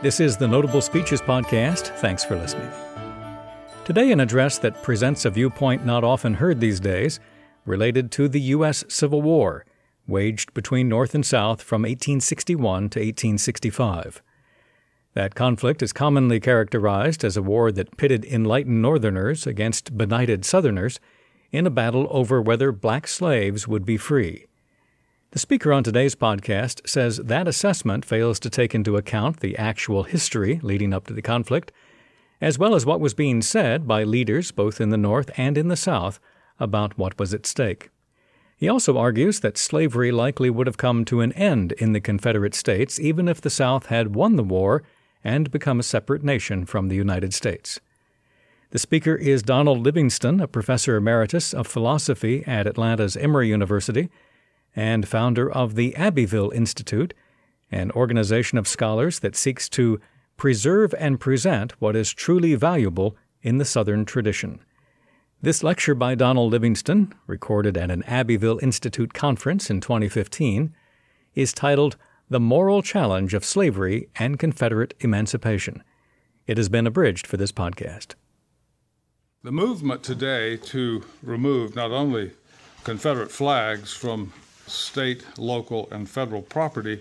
This is the Notable Speeches Podcast. Thanks for listening. Today, an address that presents a viewpoint not often heard these days related to the U.S. Civil War, waged between North and South from 1861 to 1865. That conflict is commonly characterized as a war that pitted enlightened Northerners against benighted Southerners in a battle over whether black slaves would be free. The speaker on today's podcast says that assessment fails to take into account the actual history leading up to the conflict, as well as what was being said by leaders both in the North and in the South about what was at stake. He also argues that slavery likely would have come to an end in the Confederate States even if the South had won the war and become a separate nation from the United States. The speaker is Donald Livingston, a professor emeritus of philosophy at Atlanta's Emory University and founder of the Abbeville Institute, an organization of scholars that seeks to preserve and present what is truly valuable in the Southern tradition. This lecture by Donald Livingston, recorded at an Abbeville Institute conference in 2015, is titled The Moral Challenge of Slavery and Confederate Emancipation. It has been abridged for this podcast. The movement today to remove not only Confederate flags from state, local, and federal property,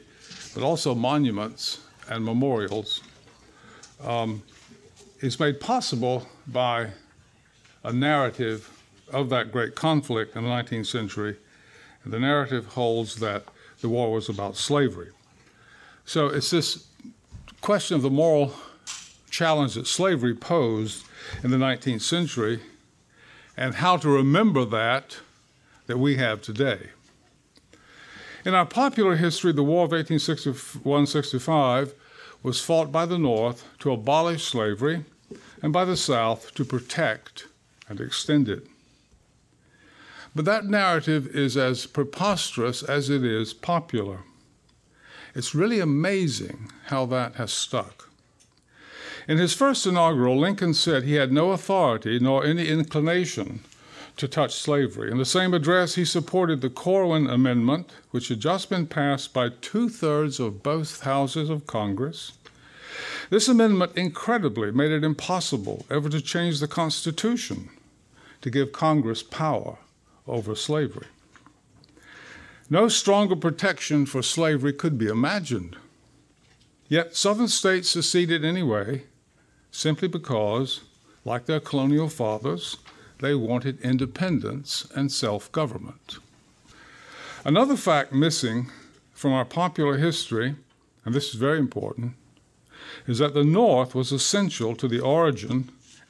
but also monuments and memorials, um, is made possible by a narrative of that great conflict in the 19th century. And the narrative holds that the war was about slavery. So it's this question of the moral challenge that slavery posed in the 19th century and how to remember that that we have today. In our popular history, the War of 1861 65 was fought by the North to abolish slavery and by the South to protect and extend it. But that narrative is as preposterous as it is popular. It's really amazing how that has stuck. In his first inaugural, Lincoln said he had no authority nor any inclination to touch slavery. In the same address, he supported the Corwin Amendment, which had just been passed by two thirds of both houses of Congress. This amendment incredibly made it impossible ever to change the Constitution to give Congress power over slavery. No stronger protection for slavery could be imagined. Yet Southern states seceded anyway, simply because, like their colonial fathers, they wanted independence and self government. Another fact missing from our popular history, and this is very important, is that the North was essential to the origin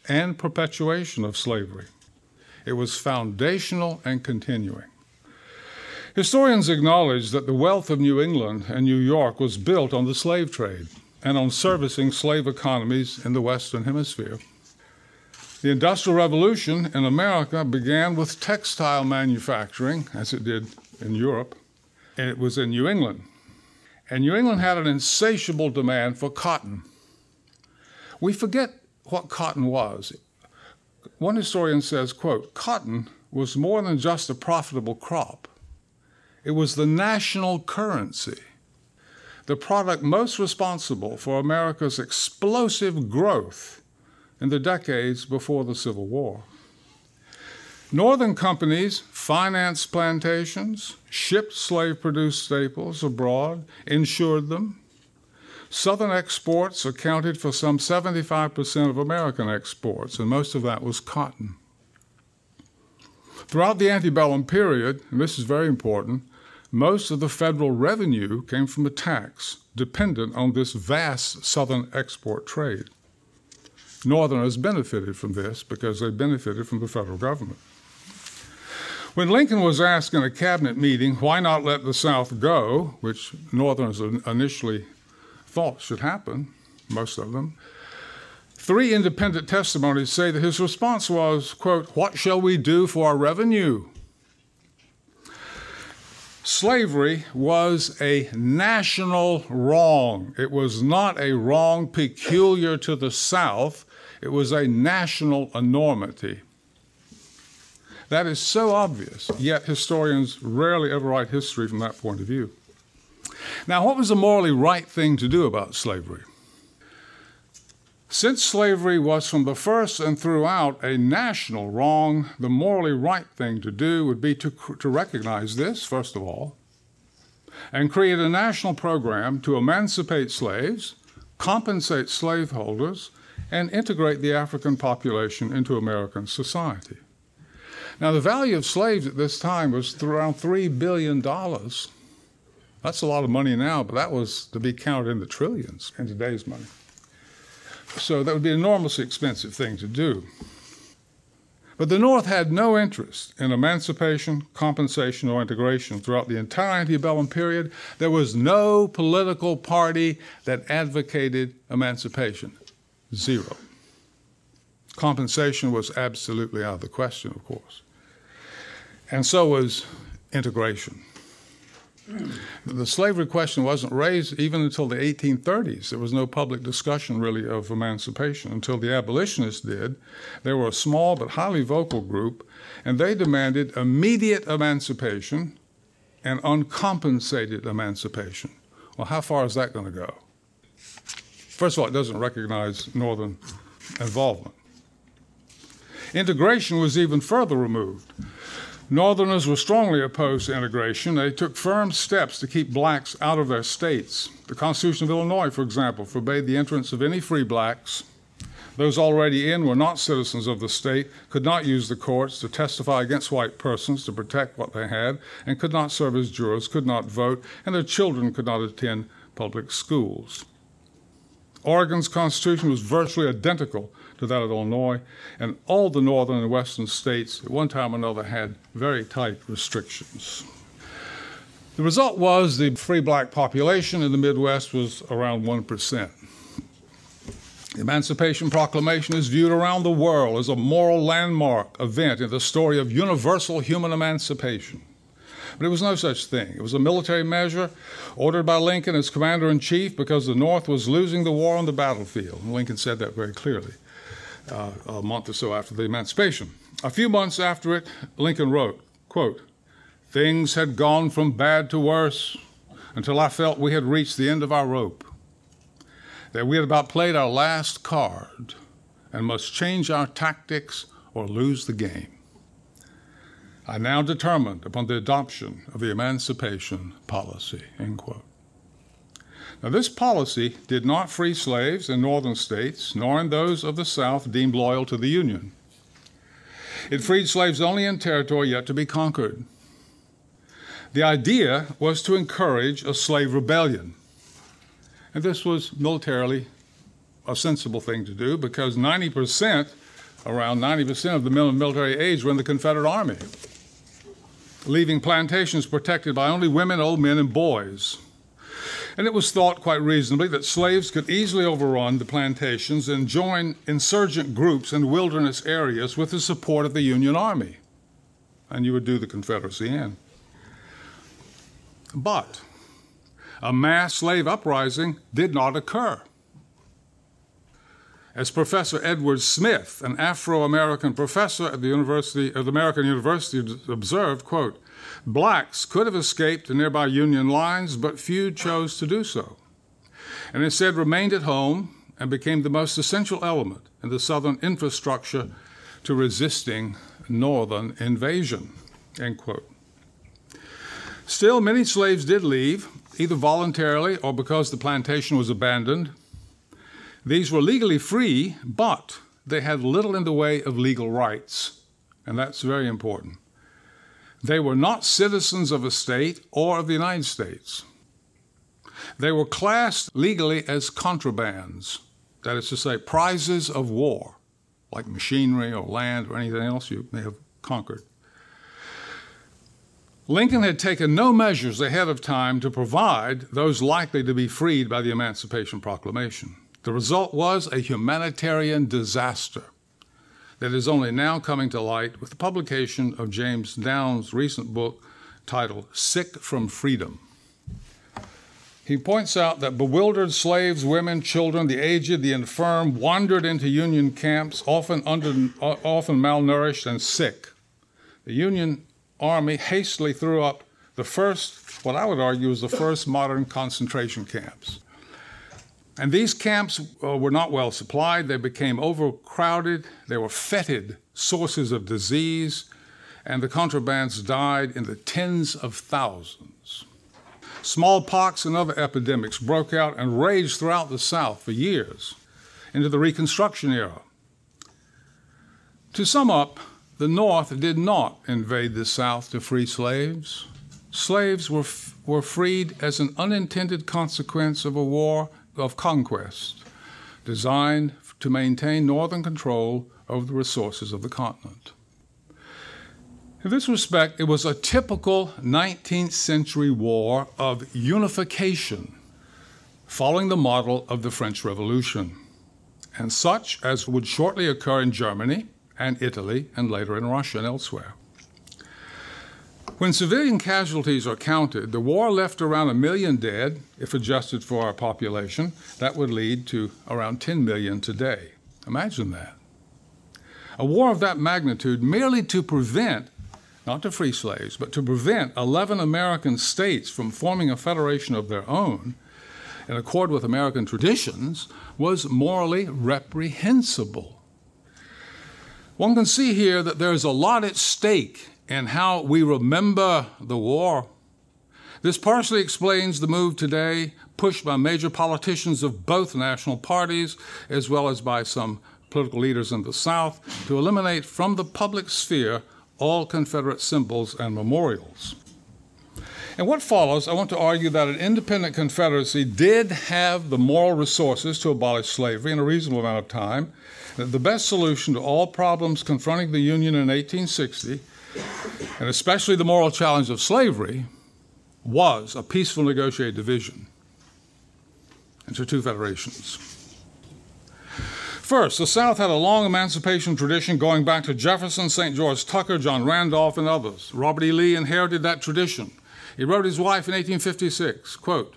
and perpetuation of slavery. It was foundational and continuing. Historians acknowledge that the wealth of New England and New York was built on the slave trade and on servicing slave economies in the Western Hemisphere. The Industrial Revolution in America began with textile manufacturing, as it did in Europe, and it was in New England. And New England had an insatiable demand for cotton. We forget what cotton was. One historian says, quote, cotton was more than just a profitable crop. It was the national currency, the product most responsible for America's explosive growth in the decades before the Civil War. Northern companies financed plantations, shipped slave produced staples abroad, insured them. Southern exports accounted for some 75% of American exports, and most of that was cotton. Throughout the antebellum period, and this is very important, most of the federal revenue came from a tax dependent on this vast Southern export trade. Northerners benefited from this because they benefited from the federal government. When Lincoln was asked in a cabinet meeting why not let the South go, which Northerners initially thought should happen, most of them, three independent testimonies say that his response was, quote, What shall we do for our revenue? Slavery was a national wrong. It was not a wrong peculiar to the South. It was a national enormity. That is so obvious, yet historians rarely ever write history from that point of view. Now, what was the morally right thing to do about slavery? Since slavery was from the first and throughout a national wrong, the morally right thing to do would be to, to recognize this, first of all, and create a national program to emancipate slaves, compensate slaveholders, and integrate the African population into American society. Now, the value of slaves at this time was around $3 billion. That's a lot of money now, but that was to be counted in the trillions in today's money. So that would be an enormously expensive thing to do. But the North had no interest in emancipation, compensation, or integration throughout the entire antebellum period. There was no political party that advocated emancipation. Zero. Compensation was absolutely out of the question, of course. And so was integration. The slavery question wasn't raised even until the 1830s. There was no public discussion really of emancipation until the abolitionists did. They were a small but highly vocal group, and they demanded immediate emancipation and uncompensated emancipation. Well, how far is that going to go? First of all, it doesn't recognize Northern involvement. Integration was even further removed. Northerners were strongly opposed to integration. They took firm steps to keep blacks out of their states. The Constitution of Illinois, for example, forbade the entrance of any free blacks. Those already in were not citizens of the state, could not use the courts to testify against white persons to protect what they had, and could not serve as jurors, could not vote, and their children could not attend public schools. Oregon's constitution was virtually identical to that of Illinois, and all the northern and western states at one time or another had very tight restrictions. The result was the free black population in the Midwest was around 1%. The Emancipation Proclamation is viewed around the world as a moral landmark event in the story of universal human emancipation. But it was no such thing. It was a military measure ordered by Lincoln as commander in chief because the North was losing the war on the battlefield. And Lincoln said that very clearly uh, a month or so after the emancipation. A few months after it, Lincoln wrote, quote, Things had gone from bad to worse until I felt we had reached the end of our rope, that we had about played our last card and must change our tactics or lose the game. I now determined upon the adoption of the emancipation policy. End quote. Now, this policy did not free slaves in northern states, nor in those of the South deemed loyal to the Union. It freed slaves only in territory yet to be conquered. The idea was to encourage a slave rebellion. And this was militarily a sensible thing to do because 90%, around 90% of the men of military age were in the Confederate Army, leaving plantations protected by only women, old men, and boys and it was thought quite reasonably that slaves could easily overrun the plantations and join insurgent groups in wilderness areas with the support of the Union Army. And you would do the Confederacy in. But a mass slave uprising did not occur. As Professor Edward Smith, an Afro-American professor at the University the American University, observed, quote, Blacks could have escaped to nearby Union lines, but few chose to do so, and instead remained at home and became the most essential element in the Southern infrastructure to resisting Northern invasion. End quote. Still, many slaves did leave, either voluntarily or because the plantation was abandoned. These were legally free, but they had little in the way of legal rights, and that's very important. They were not citizens of a state or of the United States. They were classed legally as contrabands, that is to say, prizes of war, like machinery or land or anything else you may have conquered. Lincoln had taken no measures ahead of time to provide those likely to be freed by the Emancipation Proclamation. The result was a humanitarian disaster that is only now coming to light with the publication of James Downs' recent book titled Sick from Freedom. He points out that bewildered slaves, women, children, the aged, the infirm wandered into Union camps, often, under, often malnourished and sick. The Union Army hastily threw up the first, what I would argue is the first modern concentration camps. And these camps uh, were not well supplied. They became overcrowded. They were fetid sources of disease, and the contrabands died in the tens of thousands. Smallpox and other epidemics broke out and raged throughout the South for years into the Reconstruction era. To sum up, the North did not invade the South to free slaves. Slaves were, f- were freed as an unintended consequence of a war of conquest designed to maintain Northern control over the resources of the continent. In this respect, it was a typical 19th century war of unification, following the model of the French Revolution, and such as would shortly occur in Germany and Italy and later in Russia and elsewhere. When civilian casualties are counted, the war left around a million dead, if adjusted for our population. That would lead to around 10 million today. Imagine that. A war of that magnitude merely to prevent, not to free slaves, but to prevent 11 American states from forming a federation of their own in accord with American traditions was morally reprehensible. One can see here that there is a lot at stake in how we remember the war. This partially explains the move today, pushed by major politicians of both national parties, as well as by some political leaders in the South, to eliminate from the public sphere all Confederate symbols and memorials. In what follows, I want to argue that an independent Confederacy did have the moral resources to abolish slavery in a reasonable amount of time, the best solution to all problems confronting the Union in 1860, and especially the moral challenge of slavery, was a peaceful negotiated division into two federations. First, the South had a long emancipation tradition going back to Jefferson, St. George Tucker, John Randolph, and others. Robert E. Lee inherited that tradition. He wrote his wife in 1856, quote,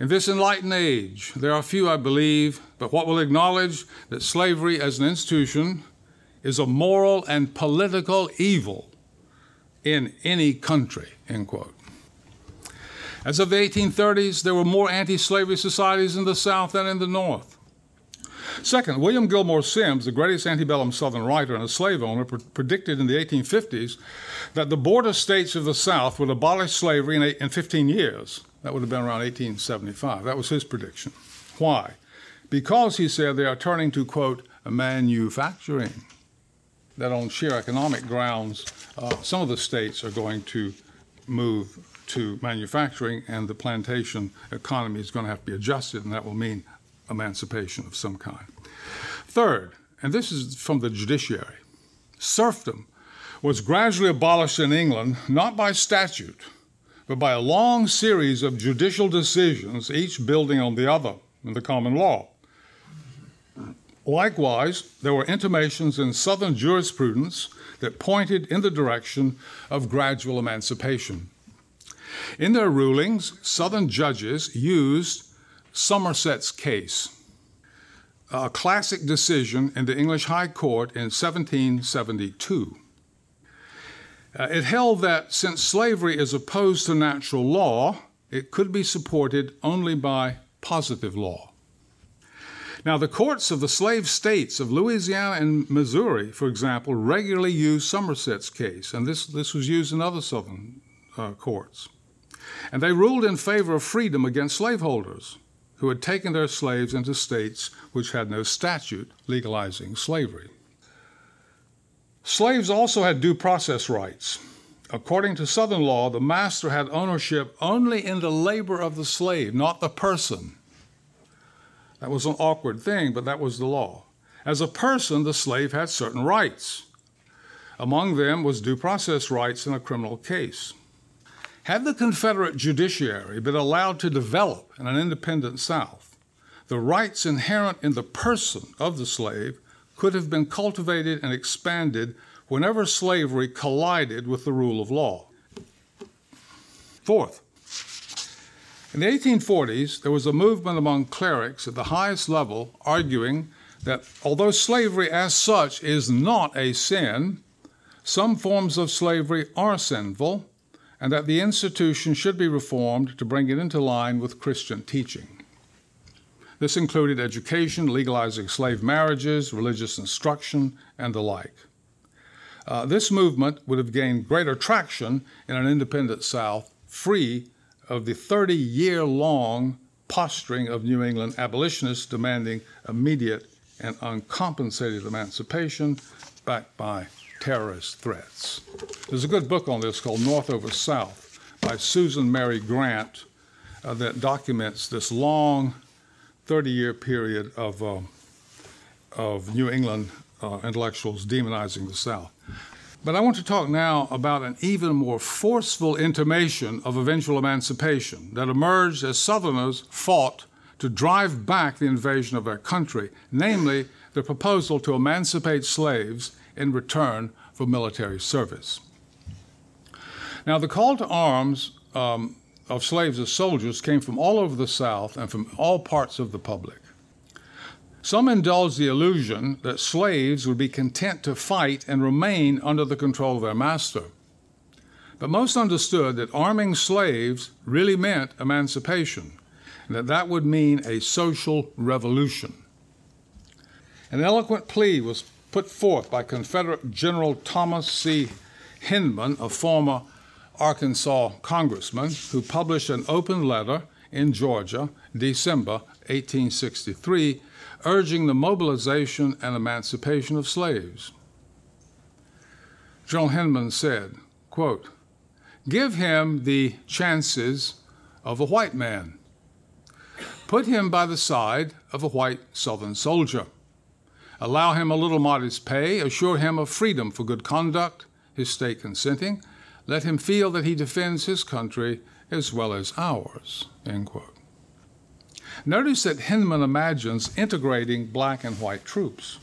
in this enlightened age, there are few, I believe, but what will acknowledge that slavery as an institution is a moral and political evil in any country, end quote. As of the 1830s, there were more anti slavery societies in the South than in the North. Second, William Gilmore Simms, the greatest antebellum Southern writer and a slave owner, pre- predicted in the 1850s that the border states of the South would abolish slavery in, eight, in 15 years. That would have been around 1875. That was his prediction. Why? Because, he said, they are turning to, quote, manufacturing. That on sheer economic grounds, uh, some of the states are going to move to manufacturing, and the plantation economy is going to have to be adjusted, and that will mean emancipation of some kind. Third, and this is from the judiciary, serfdom was gradually abolished in England not by statute, but by a long series of judicial decisions, each building on the other in the common law. Likewise, there were intimations in Southern jurisprudence that pointed in the direction of gradual emancipation. In their rulings, Southern judges used Somerset's case, a classic decision in the English High Court in 1772. Uh, it held that since slavery is opposed to natural law, it could be supported only by positive law. Now, the courts of the slave states of Louisiana and Missouri, for example, regularly used Somerset's case, and this, this was used in other Southern uh, courts. And they ruled in favor of freedom against slaveholders who had taken their slaves into states which had no statute legalizing slavery. Slaves also had due process rights. According to Southern law, the master had ownership only in the labor of the slave, not the person. That was an awkward thing, but that was the law. As a person, the slave had certain rights. Among them was due process rights in a criminal case. Had the Confederate judiciary been allowed to develop in an independent South, the rights inherent in the person of the slave could have been cultivated and expanded whenever slavery collided with the rule of law. Fourth, in the 1840s, there was a movement among clerics at the highest level arguing that although slavery as such is not a sin, some forms of slavery are sinful and that the institution should be reformed to bring it into line with Christian teaching. This included education, legalizing slave marriages, religious instruction, and the like. Uh, this movement would have gained greater traction in an independent South free of the 30 year long posturing of New England abolitionists demanding immediate and uncompensated emancipation backed by terrorist threats. There's a good book on this called North Over South by Susan Mary Grant uh, that documents this long 30 year period of, uh, of New England uh, intellectuals demonizing the South. But I want to talk now about an even more forceful intimation of eventual emancipation that emerged as Southerners fought to drive back the invasion of their country, namely the proposal to emancipate slaves in return for military service. Now, the call to arms um, of slaves as soldiers came from all over the South and from all parts of the public. Some indulged the illusion that slaves would be content to fight and remain under the control of their master. But most understood that arming slaves really meant emancipation, and that that would mean a social revolution. An eloquent plea was put forth by Confederate General Thomas C. Hindman, a former Arkansas congressman, who published an open letter in Georgia, December 1863, urging the mobilization and emancipation of slaves. John Hindman said, quote, Give him the chances of a white man. Put him by the side of a white Southern soldier. Allow him a little modest pay, assure him of freedom for good conduct, his state consenting. Let him feel that he defends his country as well as ours. End quote. Notice that Hindman imagines integrating black and white troops,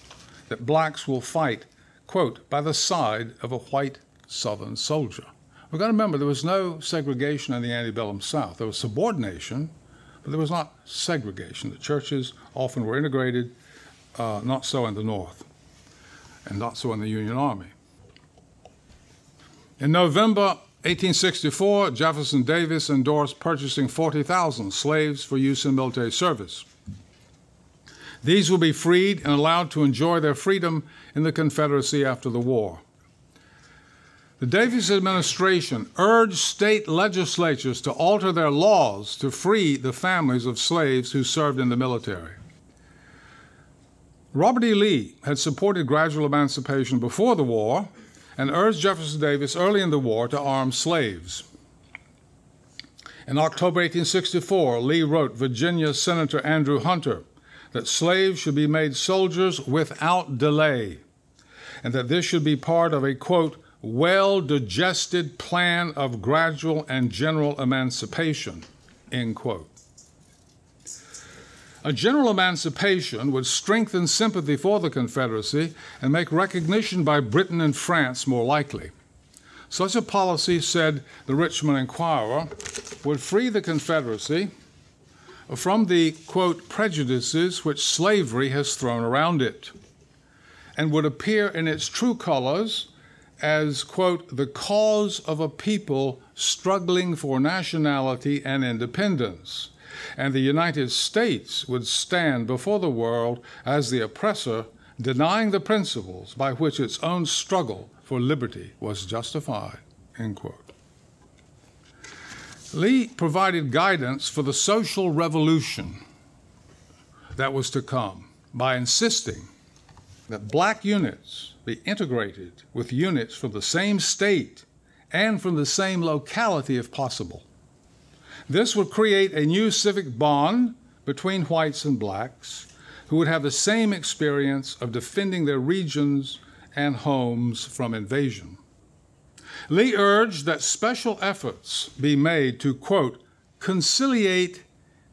that blacks will fight, quote, by the side of a white Southern soldier. We've got to remember there was no segregation in the antebellum South. There was subordination, but there was not segregation. The churches often were integrated, uh, not so in the North, and not so in the Union Army. In November 1864, Jefferson Davis endorsed purchasing 40,000 slaves for use in military service. These will be freed and allowed to enjoy their freedom in the Confederacy after the war. The Davis administration urged state legislatures to alter their laws to free the families of slaves who served in the military. Robert E. Lee had supported gradual emancipation before the war and urged Jefferson Davis early in the war to arm slaves. In October 1864, Lee wrote Virginia Senator Andrew Hunter that slaves should be made soldiers without delay, and that this should be part of a, quote, well digested plan of gradual and general emancipation, end quote. A general emancipation would strengthen sympathy for the Confederacy and make recognition by Britain and France more likely. Such a policy, said the Richmond Enquirer, would free the Confederacy from the, quote, prejudices which slavery has thrown around it, and would appear in its true colors as, quote, the cause of a people struggling for nationality and independence and the United States would stand before the world as the oppressor, denying the principles by which its own struggle for liberty was justified. Lee provided guidance for the social revolution that was to come by insisting that black units be integrated with units from the same state and from the same locality if possible. This would create a new civic bond between whites and blacks who would have the same experience of defending their regions and homes from invasion. Lee urged that special efforts be made to, quote, conciliate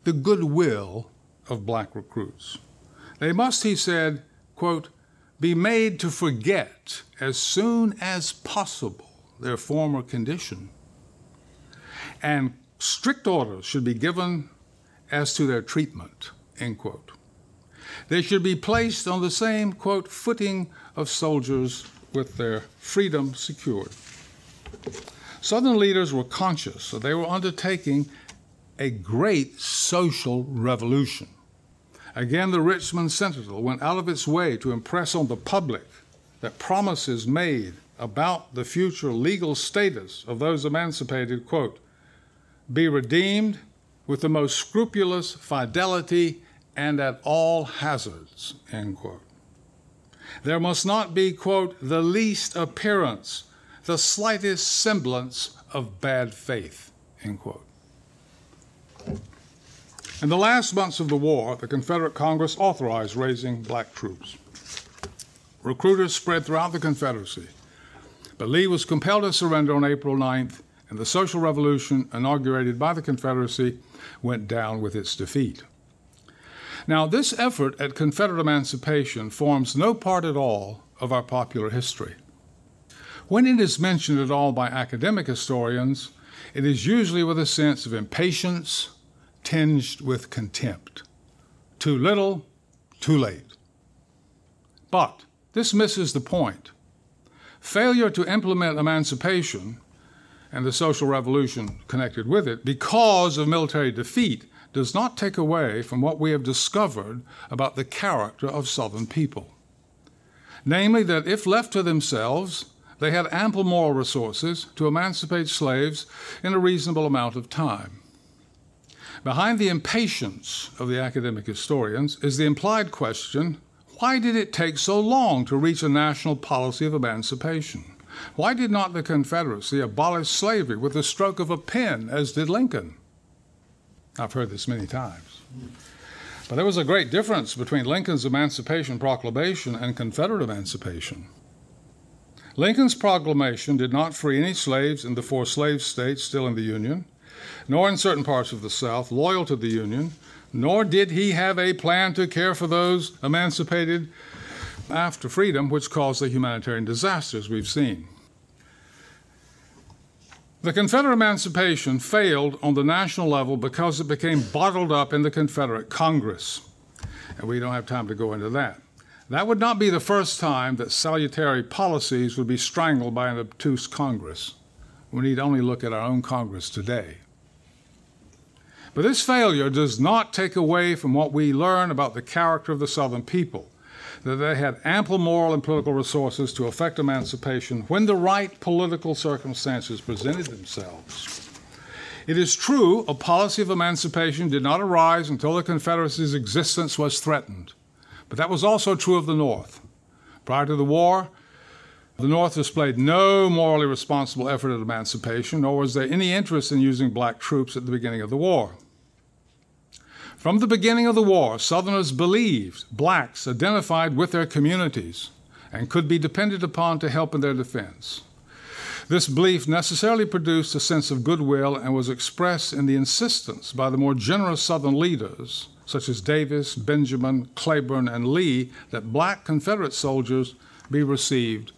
the goodwill of black recruits. They must, he said, quote, be made to forget as soon as possible their former condition and strict orders should be given as to their treatment, end quote. They should be placed on the same, quote, footing of soldiers with their freedom secured. Southern leaders were conscious that they were undertaking a great social revolution. Again, the Richmond Sentinel went out of its way to impress on the public that promises made about the future legal status of those emancipated, quote, be redeemed with the most scrupulous fidelity and at all hazards, end quote. There must not be, quote, the least appearance, the slightest semblance of bad faith, end quote. In the last months of the war, the Confederate Congress authorized raising black troops. Recruiters spread throughout the Confederacy, but Lee was compelled to surrender on April 9th, and the social revolution inaugurated by the Confederacy went down with its defeat. Now, this effort at Confederate emancipation forms no part at all of our popular history. When it is mentioned at all by academic historians, it is usually with a sense of impatience tinged with contempt. Too little, too late. But this misses the point. Failure to implement emancipation and the social revolution connected with it because of military defeat does not take away from what we have discovered about the character of Southern people. Namely, that if left to themselves, they had ample moral resources to emancipate slaves in a reasonable amount of time. Behind the impatience of the academic historians is the implied question why did it take so long to reach a national policy of emancipation? Why did not the Confederacy abolish slavery with the stroke of a pen, as did Lincoln? I've heard this many times. But there was a great difference between Lincoln's Emancipation Proclamation and Confederate emancipation. Lincoln's proclamation did not free any slaves in the four slave states still in the Union, nor in certain parts of the South loyal to the Union, nor did he have a plan to care for those emancipated after freedom, which caused the humanitarian disasters we've seen. The Confederate emancipation failed on the national level because it became bottled up in the Confederate Congress. And we don't have time to go into that. That would not be the first time that salutary policies would be strangled by an obtuse Congress. We need only look at our own Congress today. But this failure does not take away from what we learn about the character of the Southern people that they had ample moral and political resources to effect emancipation when the right political circumstances presented themselves. It is true a policy of emancipation did not arise until the Confederacy's existence was threatened, but that was also true of the North. Prior to the war, the North displayed no morally responsible effort at emancipation, nor was there any interest in using black troops at the beginning of the war. From the beginning of the war, Southerners believed blacks identified with their communities and could be depended upon to help in their defense. This belief necessarily produced a sense of goodwill and was expressed in the insistence by the more generous Southern leaders, such as Davis, Benjamin, Cleburne, and Lee, that black Confederate soldiers be received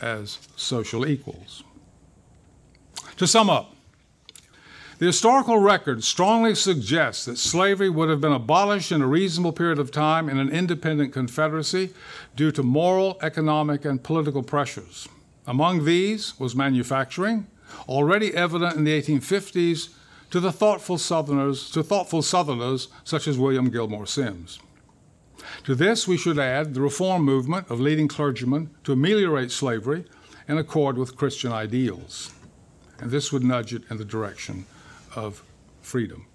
as social equals. To sum up, the historical record strongly suggests that slavery would have been abolished in a reasonable period of time in an independent Confederacy due to moral, economic, and political pressures. Among these was manufacturing, already evident in the 1850s to the thoughtful Southerners, to thoughtful Southerners such as William Gilmore Simms. To this, we should add the reform movement of leading clergymen to ameliorate slavery in accord with Christian ideals. And this would nudge it in the direction of freedom.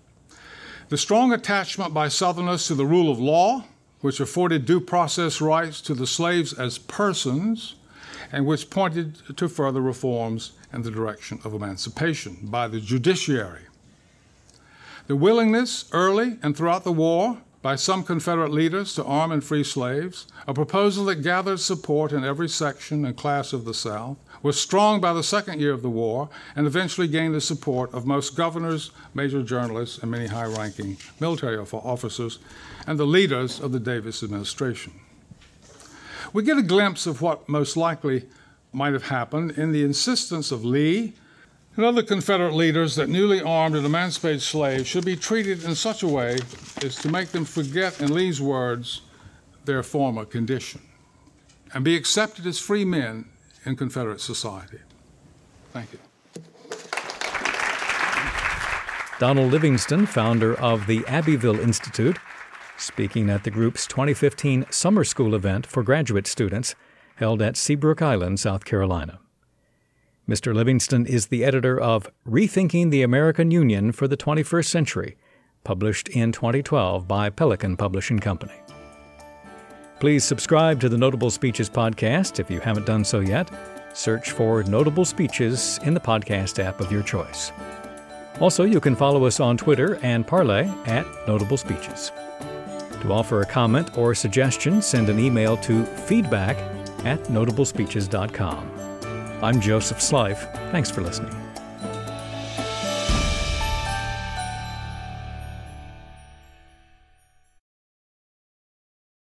The strong attachment by Southerners to the rule of law, which afforded due process rights to the slaves as persons, and which pointed to further reforms in the direction of emancipation by the judiciary. The willingness, early and throughout the war, by some Confederate leaders to arm and free slaves, a proposal that gathered support in every section and class of the South, was strong by the second year of the war and eventually gained the support of most governors, major journalists, and many high ranking military officers and the leaders of the Davis administration. We get a glimpse of what most likely might have happened in the insistence of Lee and other Confederate leaders that newly armed and emancipated slaves should be treated in such a way as to make them forget, in Lee's words, their former condition and be accepted as free men in Confederate society. Thank you. Donald Livingston, founder of the Abbeville Institute, speaking at the group's 2015 summer school event for graduate students held at Seabrook Island, South Carolina. Mr. Livingston is the editor of Rethinking the American Union for the 21st Century, published in 2012 by Pelican Publishing Company. Please subscribe to the Notable Speeches podcast if you haven't done so yet. Search for Notable Speeches in the podcast app of your choice. Also, you can follow us on Twitter and Parler at Notable Speeches. To offer a comment or suggestion, send an email to feedback at notablespeeches.com. I'm Joseph Slife. Thanks for listening.